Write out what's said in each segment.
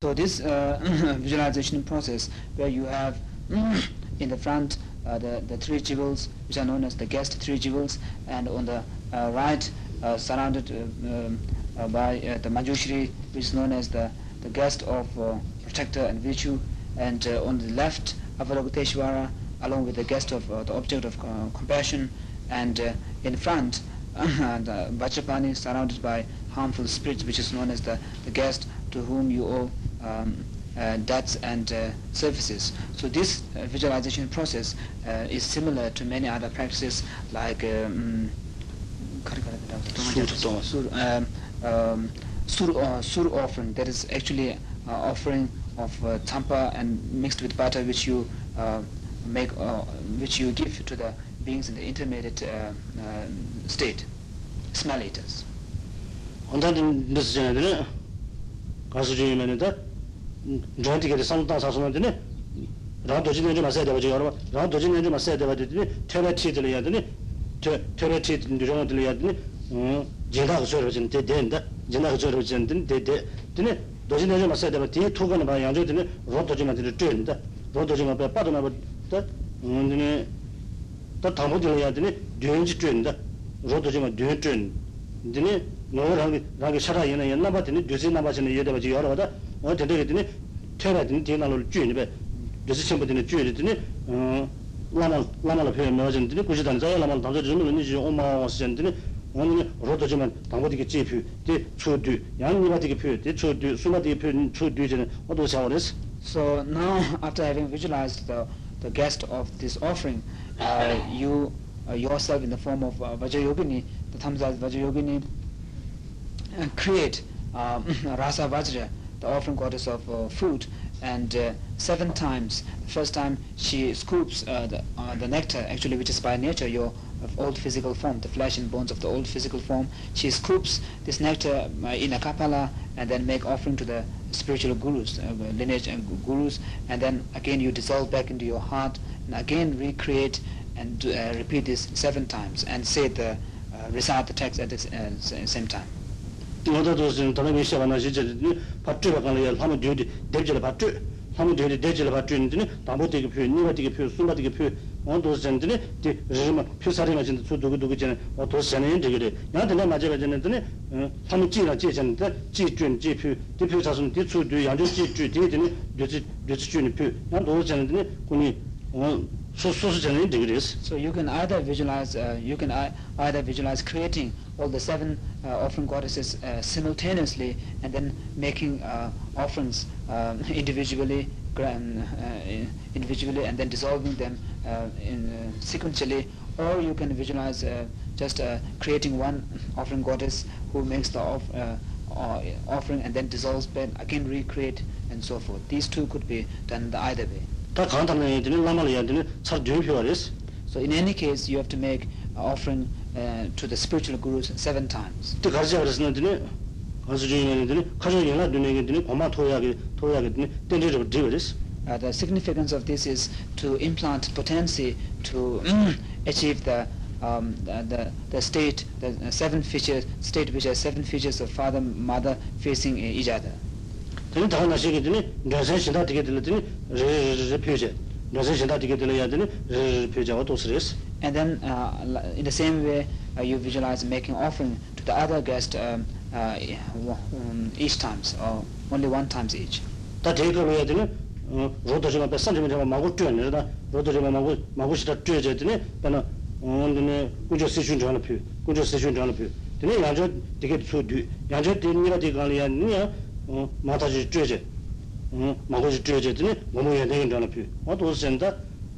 So this uh, visualization process where you have in the front uh, the, the three jewels which are known as the guest three jewels and on the uh, right uh, surrounded uh, um, uh, by the Manjushri which is known as the, the guest of protector and virtue and on the left Avalokiteshvara along with the guest of the object of compassion and in front the Vajrapani surrounded by harmful spirits which is known as the, the guest to whom you owe um, uh, and uh, services. So this uh, visualization process is similar to many other practices like um, sur, sur, um, um, sur, sur offering, that is actually uh, offering of uh, tsampa and mixed with butter which you uh, make uh, which you give to the beings in the intermediate uh, uh, state. Smell eaters. Ondan biz janabini qaziriymanida 저한테 그 상담 사서는데 나 도진은 좀 마셔야 되고 여러분 나 도진은 좀 마셔야 되고 되더니 테레티들 해야 되니 테 테레티 좀 들어야 되니 음 제가 그저로 좀 된다 제가 그저로 좀 된데 되니 도진은 좀 마셔야 되고 뒤 투가는 봐 양조 되니 로도지만 들을 된다 로도지만 봐 빠도나 봐다 음 되니 또 담보들 해야 되니 뒤엔지 된다 로도지만 뒤엔 되니 노랑이 라기 살아 얘는 옛날 봤더니 뒤지 남아지는 얘들 가지고 여러 가다 어 되게 되니 테라든 디나를 쥐니베 그래서 전부들이 쥐니더니 어 라나 라나를 표현 넣어진더니 구시단 자야 라만 당저 좀 있는지 엄마 왔는데 오늘 로도지만 당보디게 제표 대 초뒤 양니바디게 표 대초뒤 수마디게 표 초뒤지는 어도 샤워레스 So now, after having visualized the, the guest of this offering, uh, you uh, yourself in the form of uh, Vajrayogini, the Thamsas Vajrayogini, uh, create um, Rasa Vajra, The offering goddess of uh, food, and uh, seven times. The first time she scoops uh, the, uh, the nectar, actually, which is by nature your old physical form, the flesh and bones of the old physical form. She scoops this nectar uh, in a kapala and then make offering to the spiritual gurus, uh, lineage and gurus, and then again you dissolve back into your heart and again recreate and repeat this seven times and say the recite the text at the same time. 너도 좀 다른 시가 나 진짜 받주가 가는 하면 되지 대지를 받주 하면 되지 대지를 받주는데 담보되게 표 니가되게 표 순바되게 표 원도 전들이 디 리마 표사리가 진짜 수도고 두고 전에 어도 전에 되게 나한테 맞아 가지는데 하면 지라 지전데 지준 지표 대표 자손 대추도 양조 지주 되더니 되지 되지 주는 표 나도 전에 군이 어 소소스 전에 되게 됐어 So you can either visualize, uh, you can ei- either visualize creating all the seven uh, uh, offering goddesses uh, simultaneously and then making uh, offerings um, individually individually and then dissolving them in, sequentially. Or you can visualize just creating one offering goddess who makes the off, offering and then dissolves back again recreate and so forth. These two could be done either way. so in any case you have to make offering uh, to the spiritual gurus seven times. 또 가르쳐 그랬는데 가서 주인들이 가족이나 눈에게들이 고마 토야게 토야게들이 땡겨져 되거든. Uh, the significance of this is to implant potency to achieve the, um, the, the the state, the uh, seven features state which has seven features of father, mother facing uh, each other. 되는 다른 나시게들이 뇌선 신다 되게 들더니 르르르 표제. 뇌선 신다 되게 들어야 되니 르르 표제가 또 스트레스. And then, uh, li- in the same way, uh, you visualize making offering to the other guest um, uh, e- um, each times, or only one times each. 다 대결로 해야 되니 어 로도 좀 앞에 산지면 좀 마고 뛰어내다. 로도 좀 마고 마고 시다 뛰어져더니 나는 어는데 꾸저 세준 전화 표. 꾸저 세준 전화 표. 되니 양저 되게 소뒤. 양저 되니가 되게 가려야 어 마다지 뛰어져. 어 마고지 뛰어져더니 뭐뭐야 되는 전화 표. 어도 센다.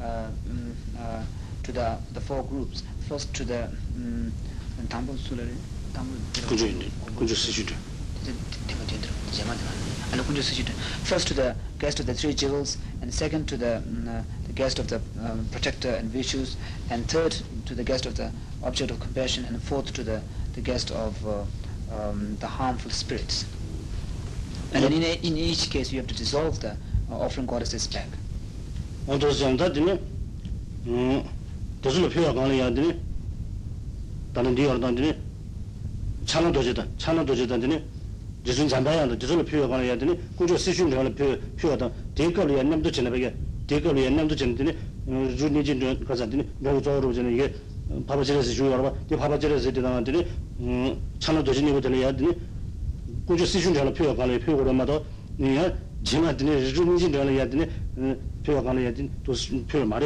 Uh, mm, uh, to the, the four groups. First to the mm, Tambun Sulari, Tambun First to the guest of the three jewels, and second to the, um, the guest of the um, protector and virtues, and third to the guest of the object of compassion, and fourth to the, the guest of uh, um, the harmful spirits. And yep. in, in each case, you have to dissolve the uh, offering goddesses back. 어도 정도 되네 음 도스로 표현 가능해야 되네 다른 디어 단지네 차는 도제다 차는 도제다 되네 지sun 잠바야도 도스로 표현 가능해야 되네 꾸조 시준 되는 표 표현다 대거리 연남도 지나베게 대거리 연남도 지나되네 주니진 가자 되네 너무 좋아로 되네 이게 바바지레스 주요로 봐. 이 바바지레스 되나한테 음 차는 도지니고 되네 되네 꾸조 시준 되는 표현 가능해 표현으로 마도 니 jima dine ya dine pyo ya dine dos pyo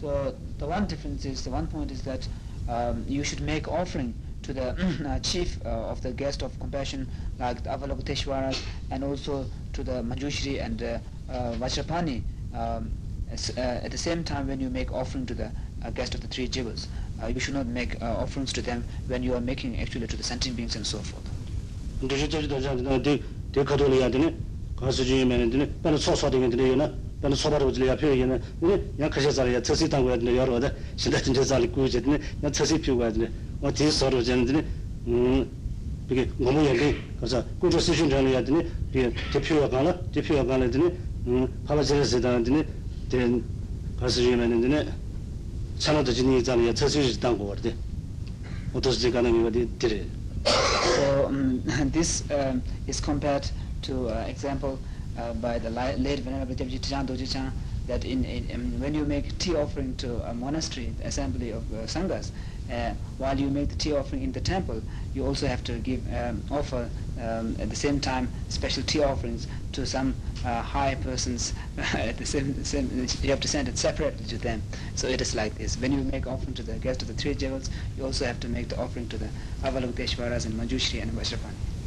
so the one difference is the one point is that um, you should make offering to the chief uh, of the guest of compassion like the Avalokiteshvaras and also to the Manjushri and uh, uh, Vajrapani um, uh, at the same time when you make offering to the uh, guest of the three jewels uh, you should not make uh, offerings to them when you are making actually to the sentient beings and so forth 나는 소바로 줄 옆에 있는 네 그냥 가셔서 야 처시 당고 했는데 여러 번 신다 진짜 잘 구제네 나 처시 피우고 했는데 어 뒤에 서로 전는데 음 이게 너무 연대 그래서 꾸준히 수준 전에 했더니 이 대표가 가나 대표가 가나 했더니 음 파바제스 다는데 된 가서 주면은데 산업도 진이 있잖아요 처시 당고 그러대 어떻게 가는 거 어디 들에 so um, this um, is compared to uh, example uh, by the late Venerable Tijan Doji that in, in, when you make tea offering to a monastery, assembly of uh, sanghas, uh, while you make the tea offering in the temple, you also have to give um, offer um, at the same time special tea offerings to some uh, high persons at the same, same you have to send it separately to them. So it is like this. When you make offering to the guest of the three jewels you also have to make the offering to the avalokiteshvaras and manjushri and vajrapani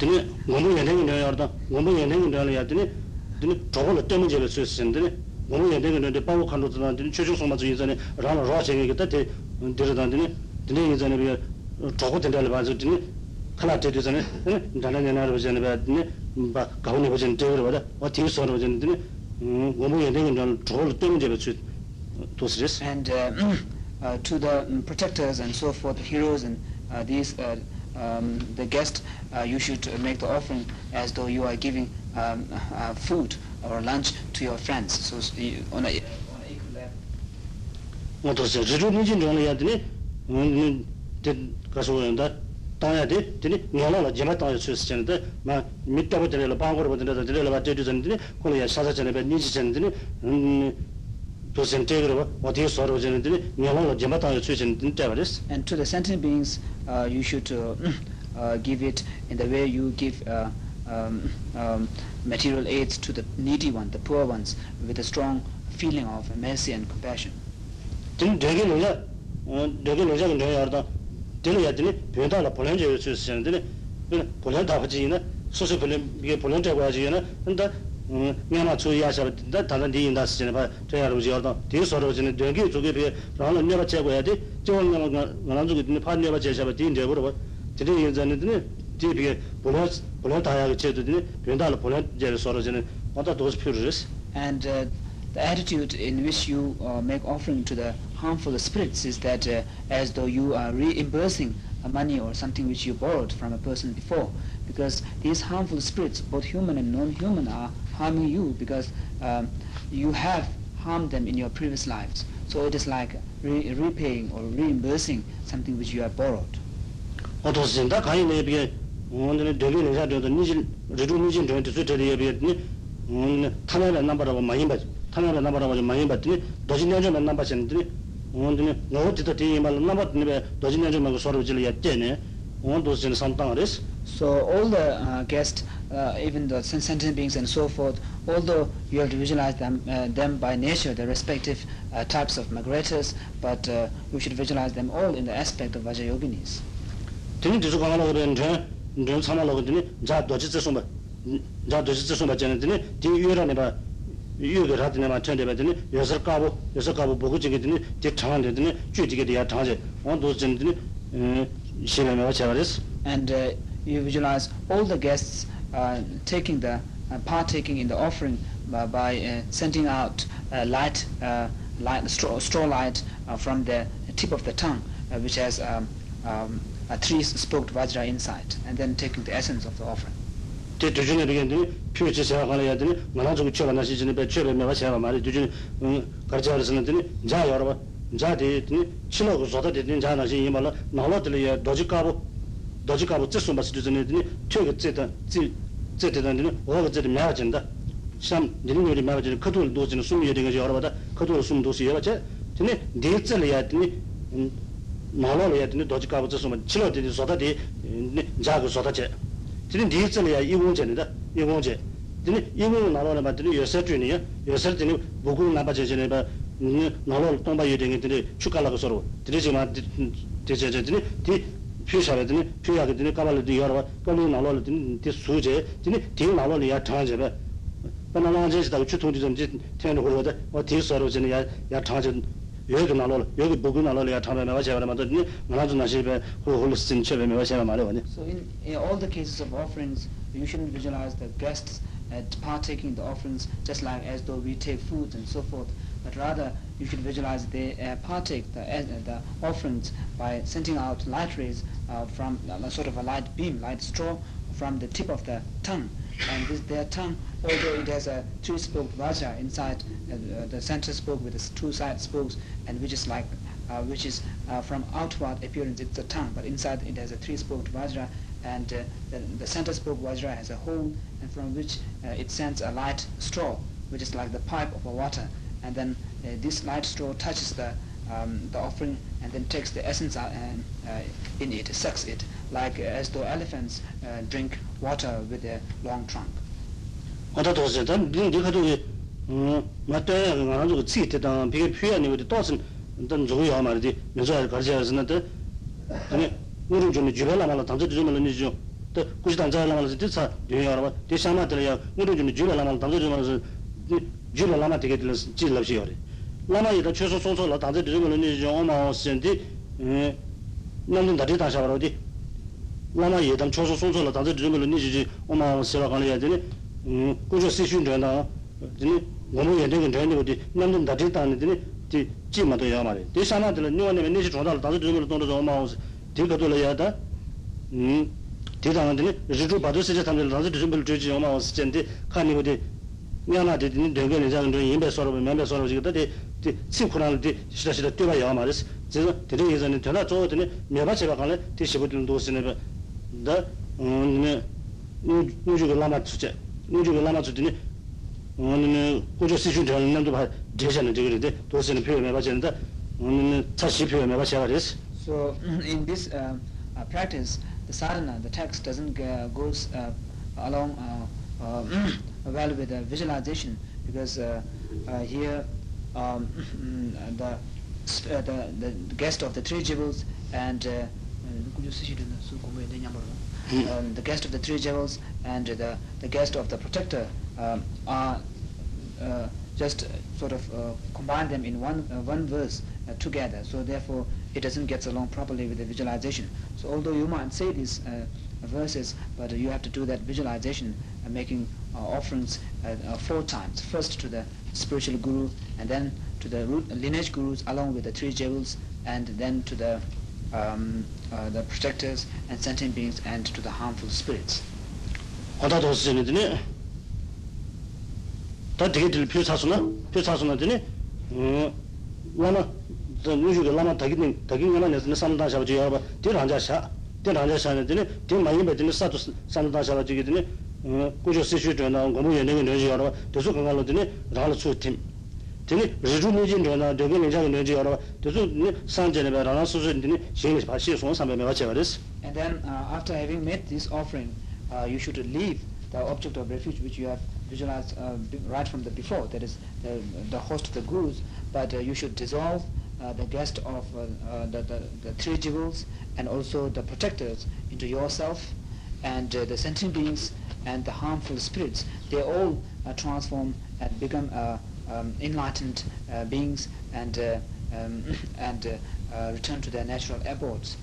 근데 너무 연행이 되어야 너무 연행이 되어야 되니 드니 저걸 때문에 제가 쓰는데 너무 얘기했는데 바로 칸도도 드니 최종 맞은 인전에 라라 로싱이 그때 데려다더니 드니 인전에 비 저거 된다를 봐서 드니 하나 되잖아 나는 내가 보잖아 봐더니 바 가운데 보전 되어 봐다 어떻게 서로 보전 드니 너무 얘기했는데 저걸 때문에 제가 쓰 도스리스 and uh, uh, to the um, protectors and so forth the heroes and uh, these uh, um, the guest uh, you should make the offering as though you are giving um, uh, food or lunch to your friends so on a on does the juju ni jin ya de ni de ka so yanda ta ya de ma ko sa and to the sentient beings uh, you should uh, uh, give it in the way you give uh, um, um, material aids to the needy one the poor ones with a strong feeling of mercy and compassion. then dege loya dege loya ge loya da dele ya dele pyenda la polen je su sen dele polen da ji na so so polen ge polen da ji na da nyāma tsū yāshāba, dā tāndā dī yīndā sī chīnā bā, tā yā rūjī dī sō rūjī nī, dēngi tsū kī pī, rāngā nyāba chē guayā dī, chī wā ngā rāng tsū kī dī pā nyāba chē shāba, dī yīn chē gu dī dī yīn nī dī nī, dī pī bōlā, bōlā kī chē tu dī nī, bīn dā bōlā jē rī sō rūjī nī, wā tā dōs pī rū rīs. And uh, the attitude in which you uh, make offering to the harmful spirits is that uh, as though you are reimbursing a money or something which you borrowed from a person before because these harmful spirits both human and non-human are harming you because um, you have harmed them in your previous lives so it is like re repaying or reimbursing something which you have borrowed 어떠신다 가이네 비게 오늘 되게 내가 저도 니진 저도 니진 저한테 수트리 예비니 오늘 카메라 넘버라고 많이 받 카메라 넘버라고 많이 받더니 도진내 좀 만나 봤는데 오늘 너 어디다 뒤에 말 넘버 넘버 도진내 좀 하고 서로 질 했대네 오늘 도진 상당하레스 So all the uh, guests, uh, even the sentient beings and so forth, although you have to visualize them, uh, them by nature, the respective uh, types of migrators, but uh, you should visualize them all in the aspect of Vajayoginis. Tini dhizu kanga logo dhe ndren, ndren sama logo dhini, dza doji tse sumba, dza doji tse sumba chani dhini, dhini yura nipa, yuwa ra dhini ma chan dhiba dhini, yosar kabu, yosar kabu boku chigi dhini, di thang dhini, chu chigi ya thang zi, on dozi chini dhini, eh, shiba mewa chara dhisi. And uh, you visualize all the guests uh, taking the, uh, partaking in the offering by, uh, sending out light, light straw, straw light from the tip of the tongue, which has um, um, a three-spoked vajra inside, and then taking the essence of the offering. 도지 가고 쯔스 마스 되더니 튀게 쯔다 쯔 쯔대다니 오가 쯔데 매아진다 참 되는 요리 매아진 그도 도지는 숨이 여린 거지 여러분다 그도 숨 도시 여러제 근데 내절이야 되니 말로야 되니 도지 가고 쯔스 마 치러 되니 소다디 자고 소다제 되니 내절이야 이공제는다 이공제 되니 이공 말로는 맞더니 요새 주니야 요새 되니 보고 나바제제네 봐 나로 동바 여린 게 되니 축가라고 서로 되지 마 되제제니 디 yorwa, ya wa ya nalo ya mewa sin mewa. So in, in all the cases of offerings, you shouldn't visualize the guests at partaking the offerings just like as though we take food and so forth, but rather you should visualize they uh, partake the, uh, the offerings by sending out light rays uh, from a sort of a light beam, light straw from the tip of the tongue. And this, their tongue, although it has a three-spoked vajra inside, uh, uh, the center spoke with the two side spokes, and which is like uh, which is uh, from outward appearance, it's the tongue, but inside it has a three-spoked vajra, and uh, the, the center spoke vajra has a hole, and from which uh, it sends a light straw, which is like the pipe of a water, and then uh, this light straw touches the um, the offering and then takes the essence out and, uh, in it, sucks it, like uh, as though elephants uh, drink water with their long trunk. Ata tōsi, tā bīng dī khatō kī, ngā tōyā ngā rā rō tsī tē tāng, pī kī pūyā nī wā tē tōsī, tā ngā rō yā mā rā tī, mī sō yā kā rā sī yā sī nā tā, nī ngū rō jō nī jūbā lā mā lā, tāng tsā jō mā lā nī jō, tā kūshī tāng tsā lā mā lā sī, tī tsā dī yā rā wā, tī shā mā tī rā yā, ngū rō jō nī jūbā lā mā lā, tāng tsā jō mā lā sī, 주변에 라마 되게 들 질럽시요 라마 이다 최소 소소로 당저 좀 말로 니죠 어마 선디 음 남는 다리 다시 하러디 라마 예담 최소 소소로 당저 좀 말로 니지 어마 세라 가려야 되니 음 고조 세슌 전다 드니 너무 연대는 전에 어디 남는 다리 다는 드니 디 지마도 야 말이 디 사나들 니원에 니지 좋다 다들 좀 동도 좀 마우스 디가도 해야다 음 디당한데 리주 바도 세제 담들 다들 좀 별, 주지 마우스 젠데 칸이 어디 nyāna dhī dhī dhēngbē nī zhāng dhī yīmbē sōrō mēmbē sōrō shikī dhā dhī cīm khurāna dhī shidā shidā dhīwa yāwa mā rīs dhī dhī dhī yīzhā nī dhēnā chōgō dhī nī mēbā chibā kāna dhī shibu dhī dhō sī nī bā dhā nū chūgī lāma tsūchē nū chūgī lāma tsū dhī nī gōchō sī shū dhēnā nām dhū bā dhē shā nī dhī dhī dhō sī nī pīwa mēbā chē nī dhā chā shī pīwa mēbā chē bā rīs So in this uh, practice the sadhana, the text doesn't uh, goes uh, along uh, uh, well with the visualization because uh, uh, here um, the, uh, the the guest of the three jewels and uh, um, the guest of the three jewels and the the guest of the protector um, are uh, just sort of uh, combine them in one uh, one verse uh, together. So therefore, it doesn't get along properly with the visualization. So although you might say these uh, verses, but you have to do that visualization, making uh, offerings uh, uh, four times. First to the spiritual guru, and then to the root, lineage gurus, along with the three jewels, and then to the um, uh, the protectors and sentient beings, and to the harmful spirits. 어다 도스는 드네 다 되게 들 표사수나 표사수나 드네 어 와나 저 누주가 라마 다기는 다기는 내서 삼다 샤버지 여러 딜 앉아 샤. 딜 앉아 샤는 드네 딜 많이 배드는 사도 삼다 샤버 지게 드네 어 고조 세슈 전화 고무 연행은 되지 여러 대수 강가로 드네 sishu gomu desu kanga lo dine tim. Mījin desu dine mewa. And then uh, after having made this offering, uh, you should leave the object of refuge which you have visualized uh, right from the before, that is the, the host of the gurus, but uh, you should dissolve uh, the guest of uh, uh, the, the, the three jewels and also the protectors into yourself and uh, the sentient beings and the harmful spirits, they all uh, transform and become uh, um, enlightened uh, beings and, uh, um, and uh, return to their natural abodes.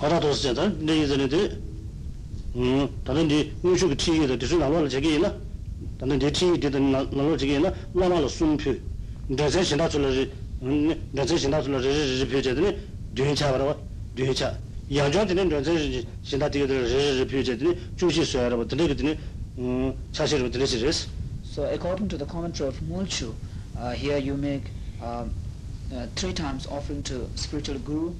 hara dosya da ne yedene de tanen de uyuşu ki tiye de disu cha ba wa cha. 을 음, 내제 신다 줄을 저저 표제더니 뒤차 바로 뒤차. 양정되는 내제 신다 되게 저저 표제더니 주시 써야라고 들리거든요. 음, 사실은 들리시죠. So according to the commentary of Mulchu, uh, here you make um, uh, three times offering to spiritual guru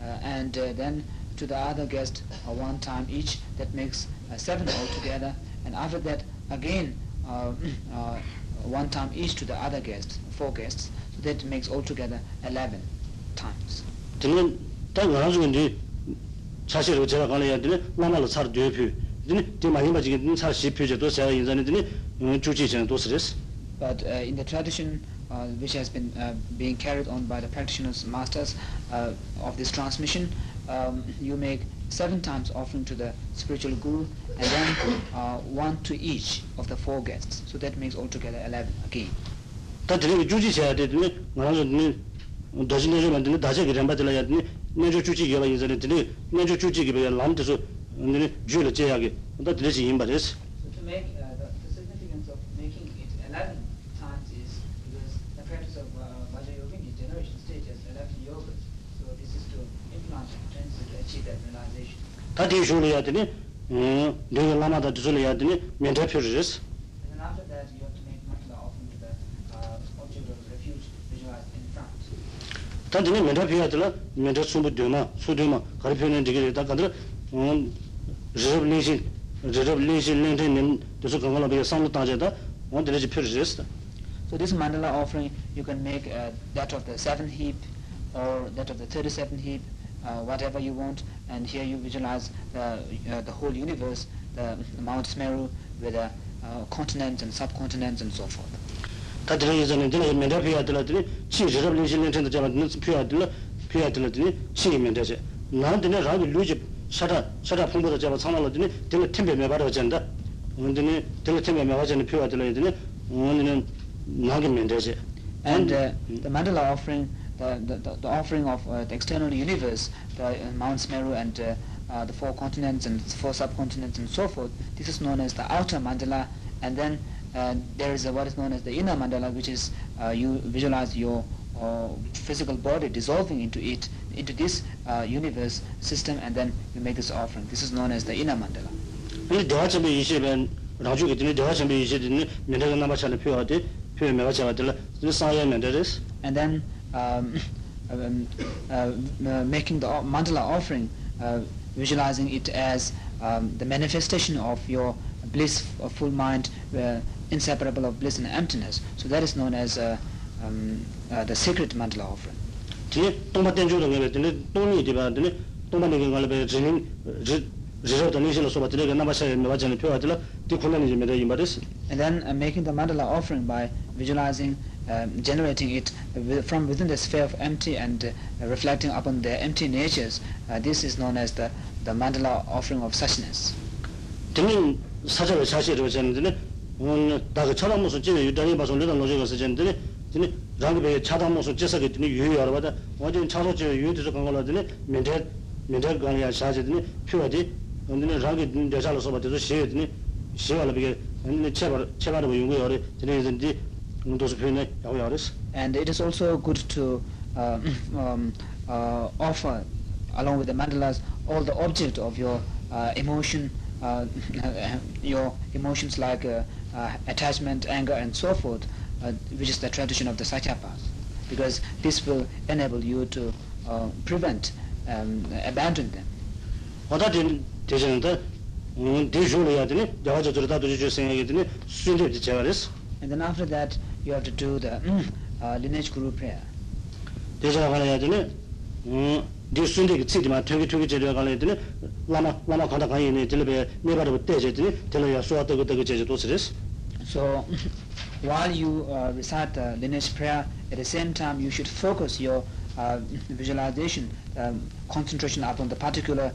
uh, and uh, then to the other guest uh, one time each. That makes uh, seven altogether. And after that again uh, uh, one time each to the other guest, four guests. So that makes altogether eleven times. 드는 딱 여러 중인데 사실은 제가 가려야 되는 나나로 살 뒤표. 드는 제 많이 맞이게 사실 표제도 제가 인자는데 주지전 도스레스. But uh, in the tradition uh, which has been uh, being carried on by the practitioners, masters uh, of this transmission, um, you make seven times offering to the spiritual guru and then uh, one to each of the four guests. So that makes altogether 11 again. 다 드는 주지셔야 되는 나나는 도진내를 만드 는 다시 그냥 받으려야 되는 내주 주지 기가 인자는 드는 내주 주지 기가 람드서 근데 줄을 제하게 다 드리지 임바레스. So to make uh, the, the significance of making it 11 times is because the practice of uh, Vajrayogini generation stage has 11 yogas. So this is to implant and to achieve that realization. 다 뒤줄이야 되니 음 내가 라마다 뒤줄이야 되니 멘트 표르스. tā mēntā pīyā tīla mēntā kārī pīyā tā kāntirā rīrab līngshīn, rīrab līngshīn kāngā lā pīyā sānglu wān pīyā rīs tā. So this mandala offering, you can make uh, that of the seventh heap or that of the 37th heap, uh, whatever you want, and here you visualize the, uh, the whole universe, the Mount Smeru with a continents and subcontinents and so forth. 다 들어 예전에 들어 멘트 표야들들이 치르럽 리신 렌텐도 잡는 표야들 표야들들이 치면 되지. 나한테는 라비 루지 사다 사다 풍부도 잡아 상말로더니 들어 템베 매바로 전다. 근데 들어 템베 매바전에 표야들들이 오늘은 나게 면되지. And uh, the mandala offering, the, the, the, the offering of uh, the external universe, the uh, Mount Smeru and uh, uh, the four continents and four subcontinents and so forth. This is known as the outer mandala, and then uh, there is a, what is known as the inner mandala, which is uh, you visualize your uh, physical body dissolving into it, into this uh, universe system, and then you make this offering. This is known as the inner mandala. rāngchū kī tīne dhāyā chāmbī yīchī tīne miñdhā kā nāmbā chāni pio ātī, pio miñgā chāvā. And then um, um, uh, uh, making the mandala offering uh, visualizing it as um, the manifestation of your bliss of full mind, uh, inseparable of bliss and emptiness. So that is known as uh, um, uh, the sacred mandala offering. And then uh, making the mandala offering by visualizing, um, generating it from within the sphere of empty and uh, reflecting upon their empty natures Uh, this is known as the, the mandala offering of suchness. 등인 사자를 사실을 전는데 음 다가 차단 무슨 집에 유단이 봐서 내가 노제가 쓰는데 근데 장비에 차단 무슨 제사게 되는 유유 여러 받아 완전 차소 집에 유유에서 간 걸로더니 멘데 멘데 강이야 사제더니 표하지 근데 장비 대사로 써 봐도 시에더니 시와라 비게 근데 체바 체바로 용거 여러 되는지 운도서 표현에 야고 야르스 And it is also good to uh, um, uh, offer, along with the mandalas, all the object of your uh, emotion, uh, your emotions like uh, uh, attachment, anger, and so forth, uh, which is the tradition of the satyapas. Because this will enable you to prevent, um, abandon them. And then after that, you have to do the mm, lineage guru prayer di ki ma kala lama, lama kanda dili dili ya suwa So while you uh, recite uh, lineage prayer at the same time you should focus your uh, visualization um, concentration upon the particular